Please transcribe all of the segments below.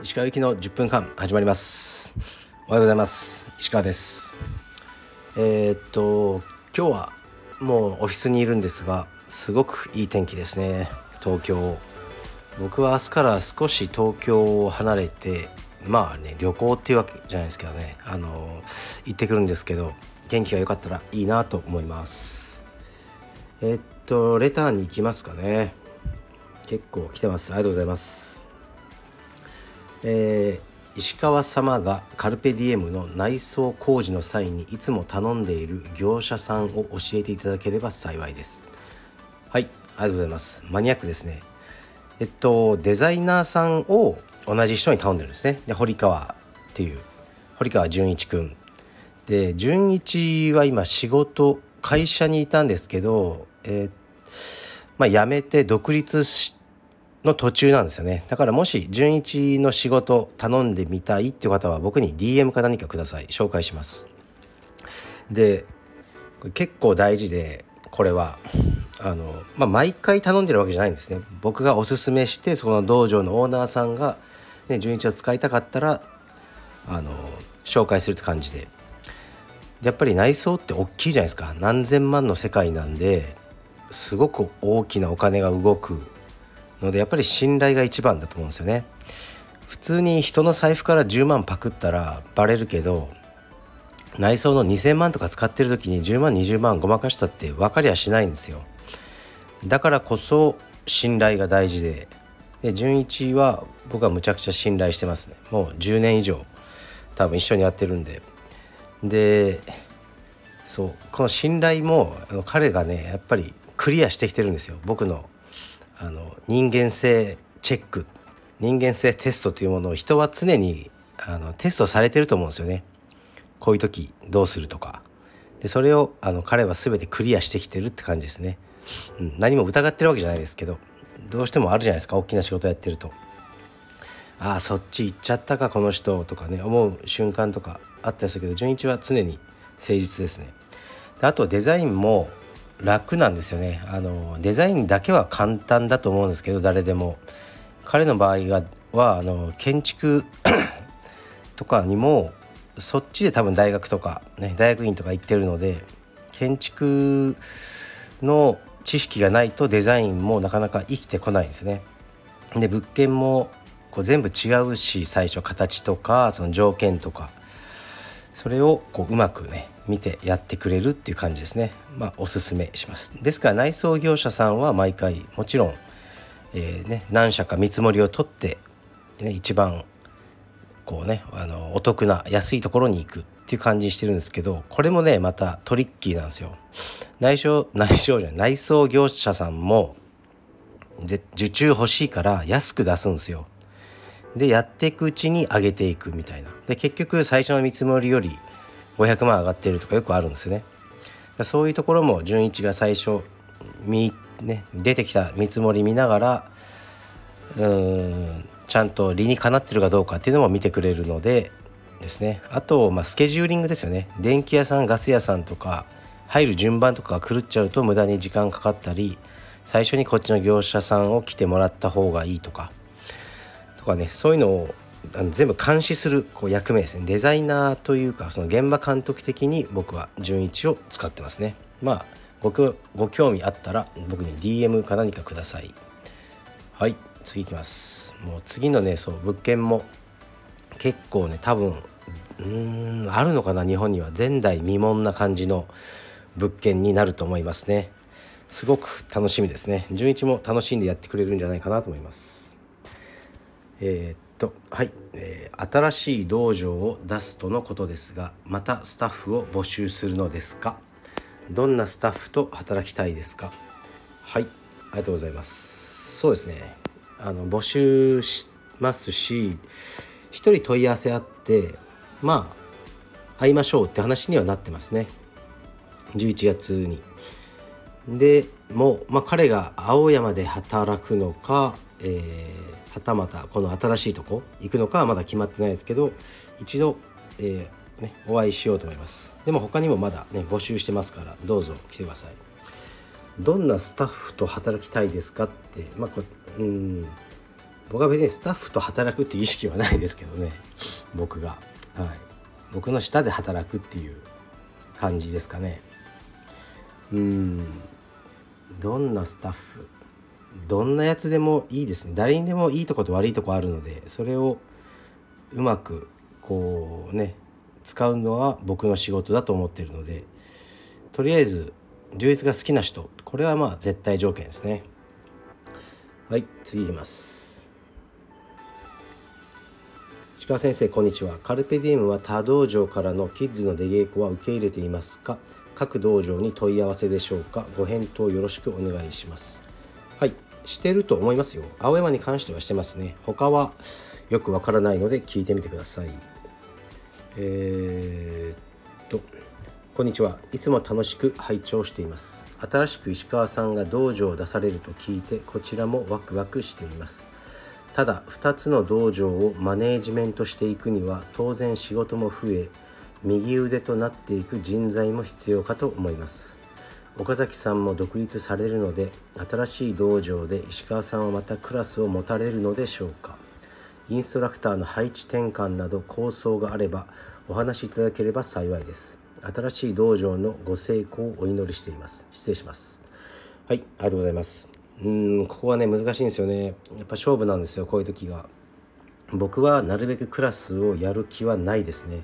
石川行きの10分間始まります。おはようございます。石川です。えー、っと今日はもうオフィスにいるんですがすごくいい天気ですね。東京。僕は明日から少し東京を離れてまあね旅行っていうわけじゃないですけどね。あの行ってくるんですけど天気が良かったらいいなと思います。えっとレターに行きますかね。結構来てます。ありがとうございます。えー、石川様がカルペディエムの内装工事の際にいつも頼んでいる業者さんを教えていただければ幸いです。はいありがとうございます。マニアックですね。えっとデザイナーさんを同じ人に頼んでるんですね。で堀川っていう。堀川純一くんで純一は今仕事会社にいたんですけど、えー、まあ、辞めて独立の途中なんですよね。だからもし純一の仕事頼んでみたいっていう方は僕に DM か何かください。紹介します。で結構大事でこれはあの、まあ、毎回頼んでるわけじゃないんですね。僕がおすすめしてその道場のオーナーさんが、ね、純一を使いたかったらあの紹介するって感じで。やっぱり内装って大きいじゃないですか。何千万の世界なんですごく大きなお金が動くのでやっぱり信頼が一番だと思うんですよね。普通に人の財布から10万パクったらバレるけど内装の2,000万とか使ってる時に10万20万ごまかしたって分かりゃしないんですよ。だからこそ信頼が大事でで純一は僕はむちゃくちゃ信頼してますね。もう10年以上多分一緒にやってるんで。でそうこの信頼も彼がねやっぱりクリアしてきてるんですよ。僕のあの人間性チェック。人間性テストというものを人は常にあのテストされてると思うんですよね。こういう時どうするとか。でそれをあの彼は全てクリアしてきてるって感じですね、うん、何も疑ってるわけじゃないですけどどうしてもあるじゃないですか。大きな仕事やってると。ああそっち行っちゃったかこの人とかね。思う瞬間とかあったりするけど純一は常に誠実ですね。であとデザインも楽なんですよね。あのデザインだけは簡単だと思うんですけど誰でも。彼の場合はあの建築 とかにもそっちで多分大学とか、ね、大学院とか行ってるので建築の知識がないとデザインもなかなか生きてこないんですね。で物件もこう全部違うし最初形とかその条件とか。それをこううまくね見てやってくれるっていう感じですね。まあおすすめします。ですから内装業者さんは毎回もちろん、えー、ね、何社か見積もりを取って、ね、一番こうねあのお得な安いところに行くっていう感じにしてるんですけどこれもねまたトリッキーなんですよ。内装内装じゃない内装業者さんも受注欲しいから安く出すんですよ。でやっていくうちに上げていくみたいな。で結局最初の見積もりより500万上がってるとかよくあるんですよね。そういうところも純一が最初み、ね、出てきた見積もり見ながらうんちゃんと理にかなってるかどうかっていうのも見てくれるのでですね。あと、まあ、スケジューリングですよね。電気屋さんガス屋さんとか入る順番とかが狂っちゃうと無駄に時間かかったり最初にこっちの業者さんを来てもらった方がいいとかかねそういうのを全部監視するこう役目ですね。デザイナーというかその現場監督的に僕は純一を使ってますね。まあごご興味あったら僕に DM か何かください。はい次いきます。もう次のねそう物件も結構ね多分うんあるのかな日本には。前代未聞な感じの物件になると思いますね。すごく楽しみですね。純一も楽しんでやってくれるんじゃないかなと思います。えー、っとはい、えー、新しい道場を出すとのことですがまたスタッフを募集するのですか？どんなスタッフと働きたいですか？はいありがとうございます。そうですね。あの募集しますし一人問い合わせあってまあ会いましょうって話にはなってますね。11月に。でもう、まあ、彼が青山で働くのか、えー、はたまたこの新しいとこ行くのかはまだ決まってないですけど一度、えーね、お会いしようと思います。でも他にもまだね募集してますからどうぞ来てください。どんなスタッフと働きたいですかってまあこうん僕は別にスタッフと働くっていう意識はないですけどね僕が。はい。僕の下で働くっていう感じですかね。うん。どんなスタッフ？どんなやつでもいいですね。誰にでもいいとこと悪いとこあるのでそれをうまくこうね使うのは僕の仕事だと思ってるのでとりあえず充実が好きな人これはまあ絶対条件ですね。はい次いきます。鹿先生こんにちは。カルペディウムは他道場からのキッズの出稽古は受け入れていますか？各道場に問い合わせでしょうか？ご返答よろしくお願いします。してると思いますよ。青山に関してはしてますね。他はよくわからないので聞いてみてください。えー、っとこんにちは。いつも楽しく拝聴しています。新しく石川さんが道場を出されると聞いてこちらもワクワクしています。ただ2つの道場をマネージメントしていくには当然仕事も増え右腕となっていく人材も必要かと思います。岡崎さんも独立されるので新しい道場で石川さんはまたクラスを持たれるのでしょうか。インストラクターの配置転換など構想があればお話しいただければ幸いです。新しい道場のご成功をお祈りしています。失礼します。はいありがとうございます。うんここはね難しいんですよね。やっぱ勝負なんですよこういう時が。僕はなるべくクラスをやる気はないですね。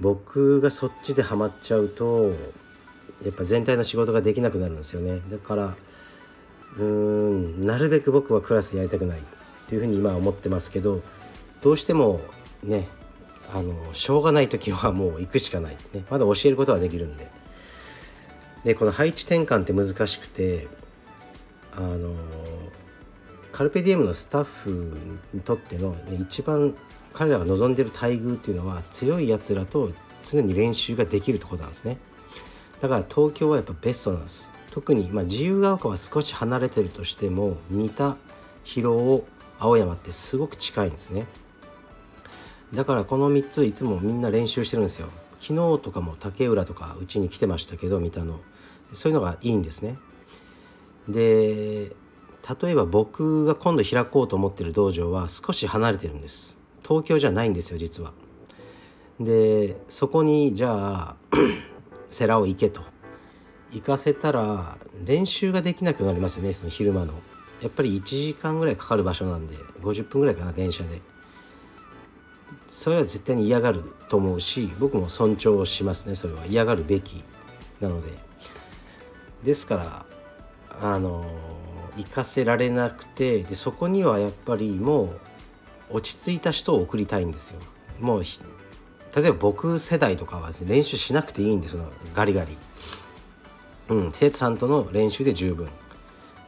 僕がそっちでハマっちゃうとやっぱ全体の仕事ができなくなるんですよね。だからうーんなるべく僕はクラスやりたくないというふうに今は思ってますけどどうしてもねあのしょうがない時はもう行くしかない、ね、まだ教えることはできるんで。でこの配置転換って難しくてあのカルペディエムのスタッフにとっての、ね、一番彼らが望んでる待遇っていうのは強いやつらと常に練習ができるところなんですね。だから東京はやっぱベストなんです。特に、まあ、自由が丘は少し離れてるとしても似た疲労を青山ってすごく近いんですね。だからこの3ついつもみんな練習してるんですよ。昨日とかも竹浦とかうちに来てましたけど見たの。そういうのがいいんですね。で例えば僕が今度開こうと思ってる道場は少し離れてるんです。東京じゃないんですよ実は。でそこにじゃあ世羅を行けと。行かせたら練習ができなくなりますよねその昼間の。やっぱり1時間ぐらいかかる場所なんで50分ぐらいかな電車で。それは絶対に嫌がると思うし僕も尊重しますねそれは嫌がるべきなので。ですからあの行かせられなくてでそこにはやっぱりもう落ち着いた人を送りたいんですよ。もう例えば僕世代とかは、練習しなくていいんですよガリガリうん生徒さんとの練習で十分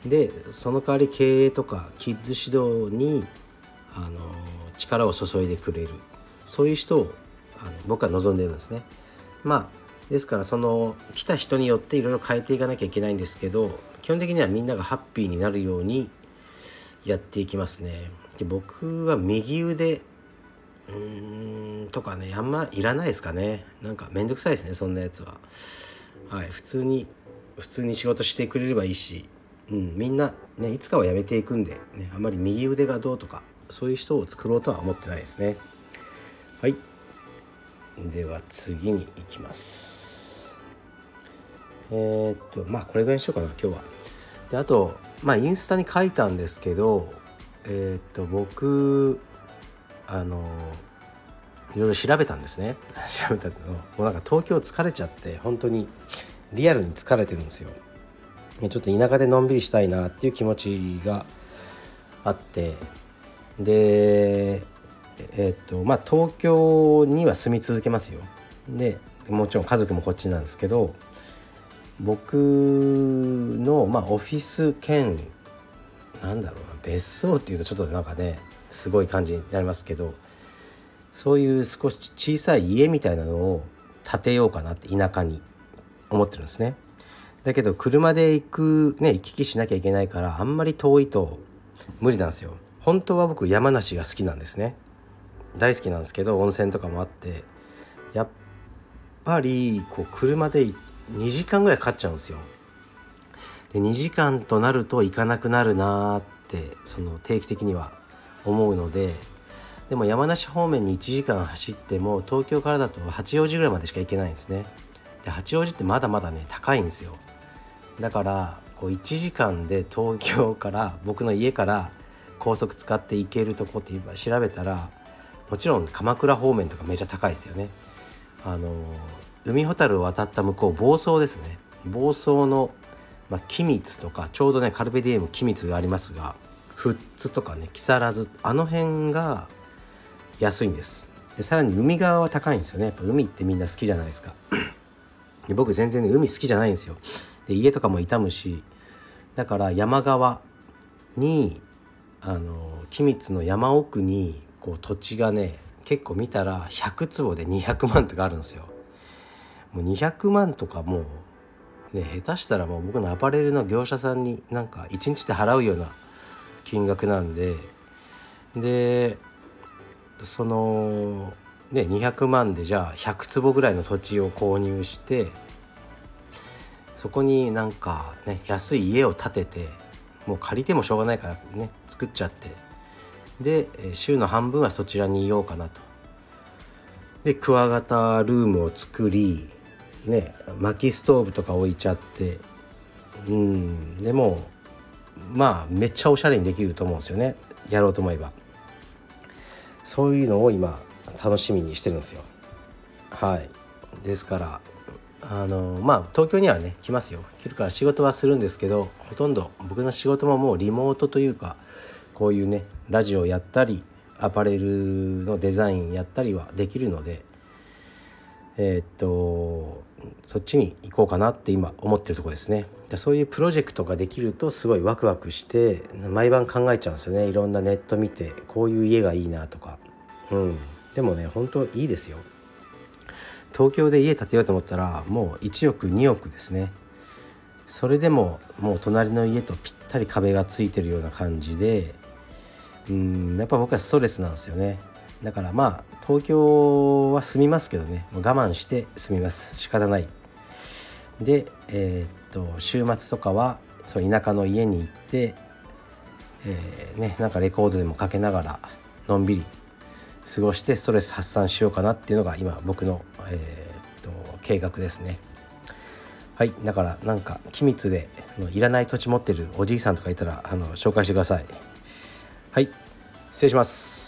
でその代わり経営とかキッズ指導にあの力を注いでくれるそういう人をあの僕は望んでるんですね。まあですからその来た人によっていろいろ変えていかなきゃいけないんですけど基本的にはみんながハッピーになるようにやっていきますね。で僕は右腕うんとかねあんまいらないですかね。なんかめんどくさいですねそんなやつは。はい普通に普通に仕事してくれればいいし、うん、みんなねいつかは辞めていくんで、ね、あんまり右腕がどうとかそういう人を作ろうとは思ってないですね。はい。では次に行きます。えー、っとまあこれぐらいにしようかな今日は。であとまあインスタに書いたんですけどえー、っと僕あのいろいろ調べたんですね。調べたけどもうなんか東京疲れちゃって本当にリアルに疲れてるんですよ。ちょっと田舎でのんびりしたいなっていう気持ちがあって。でえっとまあ東京には住み続けますよ。でもちろん家族もこっちなんですけど僕の、まあ、オフィス兼なんだろうな別荘っていうとちょっとなんかねすごい感じになりますけどそういう少し小さい家みたいなのを建てようかなって田舎に思ってるんですね。だけど車で行くね行き来しなきゃいけないからあんまり遠いと無理なんですよ。本当は僕山梨が好きなんですね。大好きなんですけど温泉とかもあってやっぱりこう車で2時間ぐらいかかっちゃうんですよ。で2時間となると行かなくなるなーってその定期的には思うのででも山梨方面に1時間走っても東京からだと八王子ぐらいまでしか行けないんですね。で八王子ってまだまだね高いんですよ。だからこう1時間で東京から僕の家から高速使って行けるとこって調べたらもちろん鎌倉方面とかめちゃ高いですよね。あの海ほたるを渡った向こう房総ですね。房総の、まあ、君津とかちょうどねカルベディエム君津がありますが富津とかね木更津あの辺が安いんです。でさらに海側は高いんですよね。やっぱ海ってみんな好きじゃないですか。で僕全然ね海好きじゃないんですよ。で家とかも傷むしだから山側にあの君津の山奥にこう土地がね結構見たら100坪で200万とかあるんですよ。もう200万とかもうね下手したらもう僕のアパレルの業者さんになんか1日で払うような金額なんででそのね200万でじゃあ100坪ぐらいの土地を購入してそこになんかね安い家を建ててもう借りてもしょうがないからね作っちゃってで週の半分はそちらにいようかなと。でクワガタルームを作りね薪ストーブとか置いちゃってうんでもまあめっちゃおしゃれにできると思うんですよね。やろうと思えば。そういうのを今楽しみにしてるんですよ。はい。ですからあのまあ東京にはね来ますよ。来るから仕事はするんですけどほとんど僕の仕事ももうリモートというかこういうねラジオやったりアパレルのデザインやったりはできるのでえー、っとそっちに行こうかなって今思ってるとこですね。でそういうプロジェクトができるとすごいワクワクして毎晩考えちゃうんですよね。いろんなネット見てこういう家がいいなとか。うん。でもね本当いいですよ。東京で家建てようと思ったらもう1億2億ですね。それでももう隣の家とぴったり壁がついてるような感じでうんやっぱ僕はストレスなんですよね。だからまあ東京は住みますけどね。我慢して住みます。仕方ない。でえー、っと週末とかはそう田舎の家に行って、えー、ねなんかレコードでもかけながらのんびり過ごしてストレス発散しようかなっていうのが今僕の、えー、っと計画ですね。はいだからなんか機密でいらない土地持ってるおじいさんとかいたらあの紹介してください。はい失礼します。